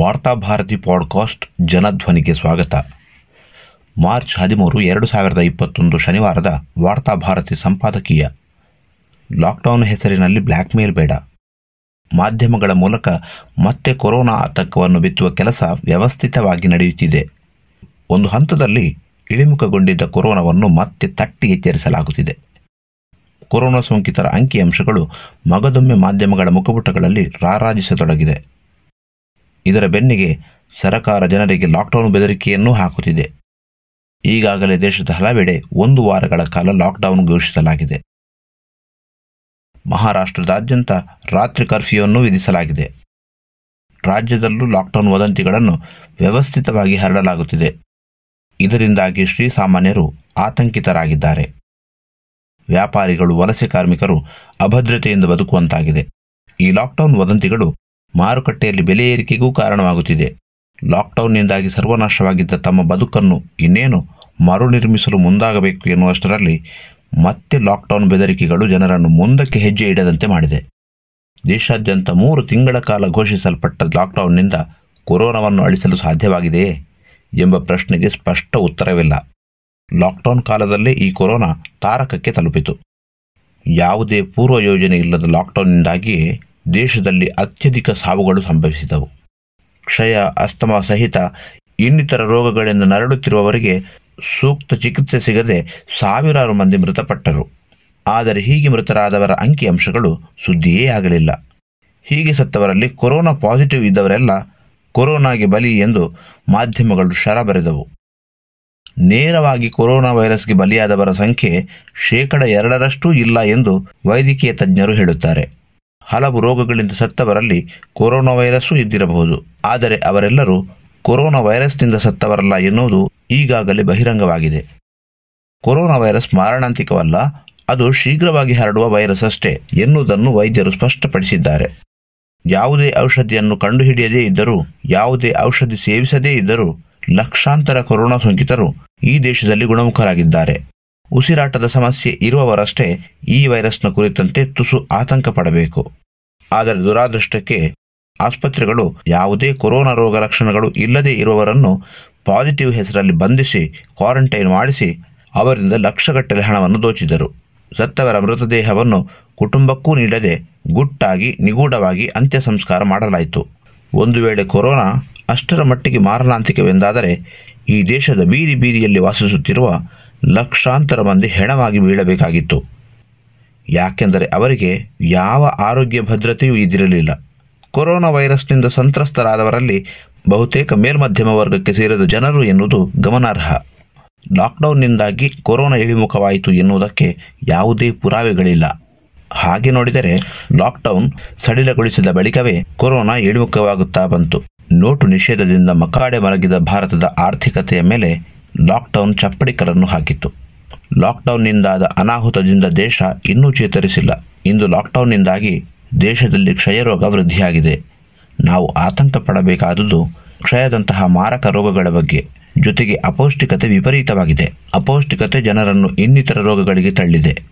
Varthabharati podcast ಜನಧ್ವನಿಗೆ ಸ್ವಾಗತ. March ಹದಿಮೂರು, ಎರಡು ಸಾವಿರದ ಇಪ್ಪತ್ತೊಂದು ಶನಿವಾರದ ವಾರ್ತಾಭಾರತಿ ಸಂಪಾದಕೀಯ. ಲಾಕ್ಡೌನ್ ಹೆಸರಿನಲ್ಲಿ ಬ್ಲ್ಯಾಕ್ಮೇಲ್ ಬೇಡ. ಮಾಧ್ಯಮಗಳ ಮೂಲಕ ಮತ್ತೆ ಕೊರೋನಾ ಆತಂಕವನ್ನು ಬಿತ್ತುವ ಕೆಲಸ ವ್ಯವಸ್ಥಿತವಾಗಿ ನಡೆಯುತ್ತಿದೆ. ಒಂದು ಹಂತದಲ್ಲಿ ಇಳಿಮುಖಗೊಂಡಿದ್ದ ಕೊರೋನಾವನ್ನು ಮತ್ತೆ ತಟ್ಟಿ ಎಚ್ಚರಿಸಲಾಗುತ್ತಿದೆ. ಕೊರೋನಾ ಸೋಂಕಿತರ ಅಂಕಿಅಂಶಗಳು ಮಗದೊಮ್ಮೆ ಮಾಧ್ಯಮಗಳ ಮುಖಪುಟಗಳಲ್ಲಿ ರಾರಾಜಿಸತೊಡಗಿದೆ. ಇದರ ಬೆನ್ನಿಗೆ ಸರಕಾರ ಜನರಿಗೆ ಲಾಕ್ಡೌನ್ ಬೆದರಿಕೆಯನ್ನೂ ಹಾಕುತ್ತಿದೆ. ಈಗಾಗಲೇ ದೇಶದ ಹಲವೆಡೆ ಒಂದು ವಾರಗಳ ಕಾಲ ಲಾಕ್ಡೌನ್ ಘೋಷಿಸಲಾಗಿದೆ. ಮಹಾರಾಷ್ಟ್ರದಾದ್ಯಂತ ರಾತ್ರಿ ಕರ್ಫ್ಯೂವನ್ನು ವಿಧಿಸಲಾಗಿದೆ. ರಾಜ್ಯದಲ್ಲೂ ಲಾಕ್ಡೌನ್ ವದಂತಿಗಳನ್ನು ವ್ಯವಸ್ಥಿತವಾಗಿ ಹರಡಲಾಗುತ್ತಿದೆ. ಇದರಿಂದಾಗಿ ಶ್ರೀಸಾಮಾನ್ಯರು ಆತಂಕಿತರಾಗಿದ್ದಾರೆ. ವ್ಯಾಪಾರಿಗಳು, ವಲಸೆ ಕಾರ್ಮಿಕರು ಅಭದ್ರತೆಯಿಂದ ಬದುಕುವಂತಾಗಿದೆ. ಈ ಲಾಕ್ಡೌನ್ ವದಂತಿಗಳು ಮಾರುಕಟ್ಟೆಯಲ್ಲಿ ಬೆಲೆ ಏರಿಕೆಗೂ ಕಾರಣವಾಗುತ್ತಿದೆ. ಲಾಕ್ಡೌನ್ನಿಂದಾಗಿ ಸರ್ವನಾಶವಾಗಿದ್ದ ತಮ್ಮ ಬದುಕನ್ನು ಇನ್ನೇನು ಮರುನಿರ್ಮಿಸಲು ಮುಂದಾಗಬೇಕು ಎನ್ನುವಷ್ಟರಲ್ಲಿ ಮತ್ತೆ ಲಾಕ್ಡೌನ್ ಬೆದರಿಕೆಗಳು ಜನರನ್ನು ಮುಂದಕ್ಕೆ ಹೆಜ್ಜೆ ಇಡದಂತೆ ಮಾಡಿದೆ. ದೇಶಾದ್ಯಂತ ಮೂರು ತಿಂಗಳ ಕಾಲ ಘೋಷಿಸಲ್ಪಟ್ಟ ಲಾಕ್ಡೌನ್ನಿಂದ ಕೊರೋನಾವನ್ನು ಅಳಿಸಲು ಸಾಧ್ಯವಾಗಿದೆಯೇ ಎಂಬ ಪ್ರಶ್ನೆಗೆ ಸ್ಪಷ್ಟ ಉತ್ತರವಿಲ್ಲ. ಲಾಕ್ಡೌನ್ ಕಾಲದಲ್ಲೇ ಈ ಕೊರೋನಾ ತಾರಕಕ್ಕೆ ತಲುಪಿತು. ಯಾವುದೇ ಪೂರ್ವ ಯೋಜನೆ ಇಲ್ಲದ ಲಾಕ್ಡೌನ್ನಿಂದಾಗಿಯೇ ದೇಶದಲ್ಲಿ ಅತ್ಯಧಿಕ ಸಾವುಗಳು ಸಂಭವಿಸಿದವು. ಕ್ಷಯ, ಅಸ್ತಮಾ ಸಹಿತ ಇನ್ನಿತರ ರೋಗಗಳಿಂದ ನರಳುತ್ತಿರುವವರಿಗೆ ಸೂಕ್ತ ಚಿಕಿತ್ಸೆ ಸಿಗದೆ ಸಾವಿರಾರು ಮಂದಿ ಮೃತಪಟ್ಟರು. ಆದರೆ ಹೀಗೆ ಮೃತರಾದವರ ಅಂಕಿಅಂಶಗಳು ಸುದ್ದಿಯೇ ಆಗಲಿಲ್ಲ. ಹೀಗೆ ಸತ್ತವರಲ್ಲಿ ಕೊರೋನಾ ಪಾಸಿಟಿವ್ ಇದ್ದವರೆಲ್ಲ ಕೊರೋನಾಗೆ ಬಲಿ ಎಂದು ಮಾಧ್ಯಮಗಳು ಶರ ಬರೆದವು. ನೇರವಾಗಿ ಕೊರೋನಾ ವೈರಸ್ಗೆ ಬಲಿಯಾದವರ ಸಂಖ್ಯೆ ಶೇಕಡ ಎರಡರಷ್ಟೂ ಇಲ್ಲ ಎಂದು ವೈದ್ಯಕೀಯ ತಜ್ಞರು ಹೇಳುತ್ತಾರೆ. ಹಲವು ರೋಗಗಳಿಂದ ಸತ್ತವರಲ್ಲಿ ಕೊರೋನಾ ವೈರಸ್ಸೂ ಇದ್ದಿರಬಹುದು. ಆದರೆ ಅವರೆಲ್ಲರೂ ಕೊರೋನಾ ವೈರಸ್ನಿಂದ ಸತ್ತವರಲ್ಲ ಎನ್ನುವುದು ಈಗಾಗಲೇ ಬಹಿರಂಗವಾಗಿದೆ. ಕೊರೋನಾ ವೈರಸ್ ಮಾರಣಾಂತಿಕವಲ್ಲ, ಅದು ಶೀಘ್ರವಾಗಿ ಹರಡುವ ವೈರಸ್ ಅಷ್ಟೇ ಎನ್ನುವುದನ್ನು ವೈದ್ಯರು ಸ್ಪಷ್ಟಪಡಿಸಿದ್ದಾರೆ. ಯಾವುದೇ ಔಷಧಿಯನ್ನು ಕಂಡುಹಿಡಿಯದೇ ಇದ್ದರೂ, ಯಾವುದೇ ಔಷಧಿ ಸೇವಿಸದೇ ಇದ್ದರೂ ಲಕ್ಷಾಂತರ ಕೊರೋನಾ ಸೋಂಕಿತರು ಈ ದೇಶದಲ್ಲಿ ಗುಣಮುಖರಾಗಿದ್ದಾರೆ. ಉಸಿರಾಟದ ಸಮಸ್ಯೆ ಇರುವವರಷ್ಟೇ ಈ ವೈರಸ್ನ ಕುರಿತಂತೆ ತುಸು ಆತಂಕ ಪಡಬೇಕು ಆದರೆ ದುರಾದೃಷ್ಟಕ್ಕೆ ಆಸ್ಪತ್ರೆಗಳು ಯಾವುದೇ ಕೊರೋನಾ ರೋಗ ಲಕ್ಷಣಗಳು ಇಲ್ಲದೇ ಇರುವವರನ್ನು ಪಾಸಿಟಿವ್ ಹೆಸರಲ್ಲಿ ಬಂಧಿಸಿ, ಕ್ವಾರಂಟೈನ್ ಮಾಡಿಸಿ ಅವರಿಂದ ಲಕ್ಷಗಟ್ಟಲೆ ಹಣವನ್ನು ದೋಚಿದರು. ಸತ್ತವರ ಮೃತದೇಹವನ್ನು ಕುಟುಂಬಕ್ಕೂ ನೀಡದೆ ಗುಟ್ಟಾಗಿ, ನಿಗೂಢವಾಗಿ ಅಂತ್ಯ ಸಂಸ್ಕಾರ ಮಾಡಲಾಯಿತು. ಒಂದು ವೇಳೆ ಕೊರೋನಾ ಅಷ್ಟರ ಮಟ್ಟಿಗೆ ಮಾರಣಾಂತಿಕವೆಂದಾದರೆ ಈ ದೇಶದ ಬೀದಿ ಬೀದಿಯಲ್ಲಿ ವಾಸಿಸುತ್ತಿರುವ ಲಕ್ಷಾಂತರ ಮಂದಿ ಹೆಣವಾಗಿ ಬೀಳಬೇಕಾಗಿತ್ತು. ಯಾಕೆಂದರೆ ಅವರಿಗೆ ಯಾವ ಆರೋಗ್ಯ ಭದ್ರತೆಯೂ ಇದಿರಲಿಲ್ಲ ಕೊರೋನಾ ವೈರಸ್ನಿಂದ ಸಂತ್ರಸ್ತರಾದವರಲ್ಲಿ ಬಹುತೇಕ ಮೇಲ್ಮಧ್ಯಮ ವರ್ಗಕ್ಕೆ ಸೇರಿದ ಜನರು ಎನ್ನುವುದು ಗಮನಾರ್ಹ. ಲಾಕ್ಡೌನ್ನಿಂದಾಗಿ ಕೊರೋನಾ ಇಳಿಮುಖವಾಯಿತು ಎನ್ನುವುದಕ್ಕೆ ಯಾವುದೇ ಪುರಾವೆಗಳಿಲ್ಲ. ಹಾಗೆ ನೋಡಿದರೆ ಲಾಕ್ಡೌನ್ ಸಡಿಲಗೊಳಿಸಿದ ಬಳಿಕವೇ ಕೊರೋನಾ ಇಳಿಮುಖವಾಗುತ್ತಾ ಬಂತು. ನೋಟು ನಿಷೇಧದಿಂದ ಮಕಾಡೆ ಮಲಗಿದ ಭಾರತದ ಆರ್ಥಿಕತೆಯ ಮೇಲೆ ಲಾಕ್ಡೌನ್ ಚಪ್ಪಡಿಕರನ್ನು ಹಾಕಿತ್ತು. ಲಾಕ್ಡೌನ್ನಿಂದಾದ ಅನಾಹುತದಿಂದ ದೇಶ ಇನ್ನೂ ಚೇತರಿಸಿಲ್ಲ. ಇಂದು ಲಾಕ್ಡೌನ್ನಿಂದಾಗಿ ದೇಶದಲ್ಲಿ ಕ್ಷಯರೋಗ ವೃದ್ಧಿಯಾಗಿದೆ. ನಾವು ಆತಂಕ ಪಡಬೇಕಾದುದು ಕ್ಷಯದಂತಹ ಮಾರಕ ರೋಗಗಳ ಬಗ್ಗೆ. ಜೊತೆಗೆ ಅಪೌಷ್ಟಿಕತೆ ವಿಪರೀತವಾಗಿದೆ. ಅಪೌಷ್ಟಿಕತೆ ಜನರನ್ನು ಇನ್ನಿತರ ರೋಗಗಳಿಗೆ ತಳ್ಳಿದೆ.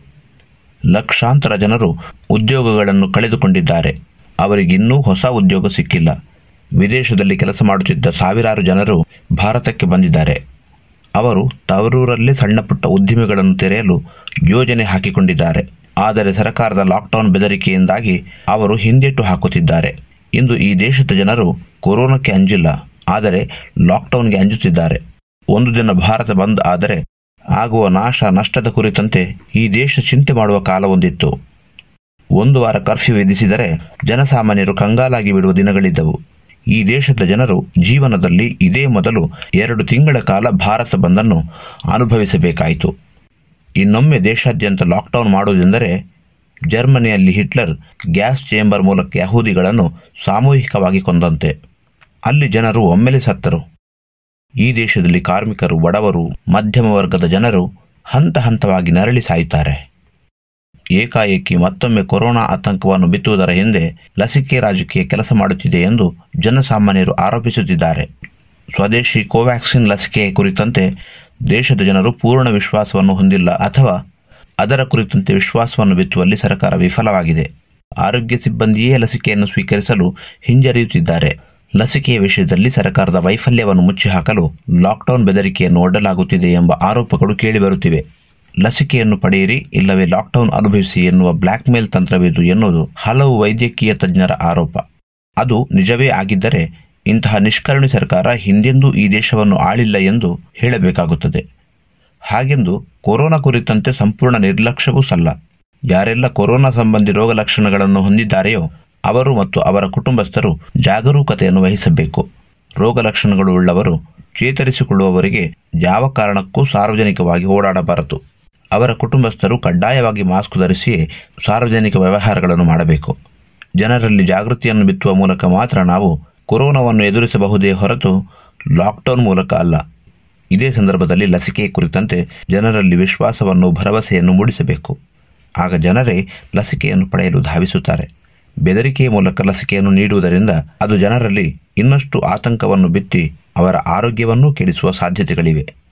ಲಕ್ಷಾಂತರ ಜನರು ಉದ್ಯೋಗಗಳನ್ನು ಕಳೆದುಕೊಂಡಿದ್ದಾರೆ. ಅವರಿಗಿನ್ನೂ ಹೊಸ ಉದ್ಯೋಗ ಸಿಕ್ಕಿಲ್ಲ. ವಿದೇಶದಲ್ಲಿ ಕೆಲಸ ಮಾಡುತ್ತಿದ್ದ ಸಾವಿರಾರು ಜನರು ಭಾರತಕ್ಕೆ ಬಂದಿದ್ದಾರೆ. ಅವರು ತವರೂರಲ್ಲೇ ಸಣ್ಣಪುಟ್ಟ ಉದ್ದಿಮೆಗಳನ್ನು ತೆರೆಯಲು ಯೋಜನೆ ಹಾಕಿಕೊಂಡಿದ್ದಾರೆ. ಆದರೆ ಸರ್ಕಾರದ ಲಾಕ್ಡೌನ್ ಬೆದರಿಕೆಯಿಂದಾಗಿ ಅವರು ಹಿಂದೆಟ್ಟು ಹಾಕುತ್ತಿದ್ದಾರೆ. ಇಂದು ಈ ದೇಶದ ಜನರು ಕೊರೋನಾಕ್ಕೆ ಅಂಜಿಲ್ಲ. ಆದರೆ ಲಾಕ್ಡೌನ್ಗೆ ಅಂಜುತ್ತಿದ್ದಾರೆ. ಒಂದು ದಿನ ಭಾರತ ಬಂದ್ ಆದರೆ ಆಗುವ ನಾಶ ನಷ್ಟದ ಕುರಿತಂತೆ ಈ ದೇಶ ಚಿಂತೆ ಮಾಡುವ ಕಾಲವೊಂದಿತ್ತು ಒಂದು ವಾರ ಕರ್ಫ್ಯೂ ವಿಧಿಸಿದರೆ ಜನಸಾಮಾನ್ಯರು ಕಂಗಾಲಾಗಿ ಬಿಡುವ ದಿನಗಳಿದ್ದವು. ಈ ದೇಶದ ಜನರು ಜೀವನದಲ್ಲಿ ಇದೇ ಮೊದಲು ಎರಡು ತಿಂಗಳ ಕಾಲ ಭಾರತ ಬಂದನ್ನು ಅನುಭವಿಸಬೇಕಾಯಿತು. ಇನ್ನೊಮ್ಮೆ ದೇಶಾದ್ಯಂತ ಲಾಕ್ಡೌನ್ ಮಾಡುವುದೆಂದರೆ ಜರ್ಮನಿಯಲ್ಲಿ ಹಿಟ್ಲರ್ ಗ್ಯಾಸ್ ಚೇಂಬರ್ ಮೂಲಕ ಯಹೂದಿಗಳನ್ನು ಸಾಮೂಹಿಕವಾಗಿ ಕೊಂದಂತೆ. ಅಲ್ಲಿ ಜನರು ಒಮ್ಮೆಲೆ ಸತ್ತರು. ಈ ದೇಶದಲ್ಲಿ ಕಾರ್ಮಿಕರು, ಬಡವರು, ಮಧ್ಯಮ ವರ್ಗದ ಜನರು ಹಂತ ಹಂತವಾಗಿ ನರಳಿ ಸಾಯುತ್ತಾರೆ. ಏಕಾಏಕಿ ಮತ್ತೊಮ್ಮೆ ಕೊರೋನಾ ಆತಂಕವನ್ನು ಬಿತ್ತುವುದರ ಹಿಂದೆ ಲಸಿಕೆ ರಾಜಕೀಯ ಕೆಲಸ ಮಾಡುತ್ತಿದೆ ಎಂದು ಜನಸಾಮಾನ್ಯರು ಆರೋಪಿಸುತ್ತಿದ್ದಾರೆ. ಸ್ವದೇಶಿ ಕೋವ್ಯಾಕ್ಸಿನ್ ಲಸಿಕೆ ಕುರಿತಂತೆ ದೇಶದ ಜನರು ಪೂರ್ಣ ವಿಶ್ವಾಸವನ್ನು ಹೊಂದಿಲ್ಲ ಅಥವಾ ಅದರ ಕುರಿತಂತೆ ವಿಶ್ವಾಸವನ್ನು ಬಿತ್ತುವಲ್ಲಿ ಸರ್ಕಾರ ವಿಫಲವಾಗಿದೆ. ಆರೋಗ್ಯ ಸಿಬ್ಬಂದಿಯೇ ಲಸಿಕೆಯನ್ನು ಸ್ವೀಕರಿಸಲು ಹಿಂಜರಿಯುತ್ತಿದ್ದಾರೆ. ಲಸಿಕೆಯ ವಿಷಯದಲ್ಲಿ ಸರ್ಕಾರದ ವೈಫಲ್ಯವನ್ನು ಮುಚ್ಚಿಹಾಕಲು ಲಾಕ್ಡೌನ್ ಬೆದರಿಕೆಯನ್ನು ಒಡ್ಡಲಾಗುತ್ತಿದೆ ಎಂಬ ಆರೋಪಗಳು ಕೇಳಿಬರುತ್ತಿವೆ. ಲಸಿಕೆಯನ್ನು ಪಡೆಯಿರಿ, ಇಲ್ಲವೇ ಲಾಕ್ಡೌನ್ ಅನುಭವಿಸಿ ಎನ್ನುವ ಬ್ಲ್ಯಾಕ್ ಮೇಲ್ ತಂತ್ರವಿದು ಎನ್ನುವುದು ಹಲವು ವೈದ್ಯಕೀಯ ತಜ್ಞರ ಆರೋಪ. ಅದು ನಿಜವೇ ಆಗಿದ್ದರೆ ಇಂತಹ ನಿಷ್ಕರುಣಿ ಸರ್ಕಾರ ಹಿಂದೆಂದೂ ಈ ದೇಶವನ್ನು ಆಳಿಲ್ಲ ಎಂದು ಹೇಳಬೇಕಾಗುತ್ತದೆ. ಹಾಗೆಂದು ಕೊರೋನಾ ಕುರಿತಂತೆ ಸಂಪೂರ್ಣ ನಿರ್ಲಕ್ಷ್ಯವೂ ಸಲ್ಲ. ಯಾರೆಲ್ಲ ಕೊರೋನಾ ಸಂಬಂಧಿ ರೋಗ ಲಕ್ಷಣಗಳನ್ನು ಹೊಂದಿದ್ದಾರೆಯೋ ಅವರು ಮತ್ತು ಅವರ ಕುಟುಂಬಸ್ಥರು ಜಾಗರೂಕತೆಯನ್ನು ವಹಿಸಬೇಕು. ರೋಗ ಲಕ್ಷಣಗಳು ಉಳ್ಳವರು ಚೇತರಿಸಿಕೊಳ್ಳುವವರಿಗೆ ಯಾವ ಕಾರಣಕ್ಕೂ ಸಾರ್ವಜನಿಕವಾಗಿ ಓಡಾಡಬಾರದು. ಅವರ ಕುಟುಂಬಸ್ಥರು ಕಡ್ಡಾಯವಾಗಿ ಮಾಸ್ಕ್ ಧರಿಸಿ ಸಾರ್ವಜನಿಕ ವ್ಯವಹಾರಗಳನ್ನು ಮಾಡಬೇಕು. ಜನರಲ್ಲಿ ಜಾಗೃತಿಯನ್ನು ಬಿತ್ತುವ ಮೂಲಕ ಮಾತ್ರ ನಾವು ಕೊರೋನಾವನ್ನು ಎದುರಿಸಬಹುದೇ ಹೊರತು ಲಾಕ್ಡೌನ್ ಮೂಲಕ ಅಲ್ಲ. ಇದೇ ಸಂದರ್ಭದಲ್ಲಿ ಲಸಿಕೆ ಕುರಿತಂತೆ ಜನರಲ್ಲಿ ವಿಶ್ವಾಸವನ್ನು, ಭರವಸೆಯನ್ನು ಮೂಡಿಸಬೇಕು. ಆಗ ಜನರೇ ಲಸಿಕೆಯನ್ನು ಪಡೆಯಲು ಧಾವಿಸುತ್ತಾರೆ. ಬೆದರಿಕೆಯ ಮೂಲಕ ಲಸಿಕೆಯನ್ನು ನೀಡುವುದರಿಂದ ಅದು ಜನರಲ್ಲಿ ಇನ್ನಷ್ಟು ಆತಂಕವನ್ನು ಬಿತ್ತಿ ಅವರ ಆರೋಗ್ಯವನ್ನೂ ಕೆಡಿಸುವ ಸಾಧ್ಯತೆಗಳಿವೆ.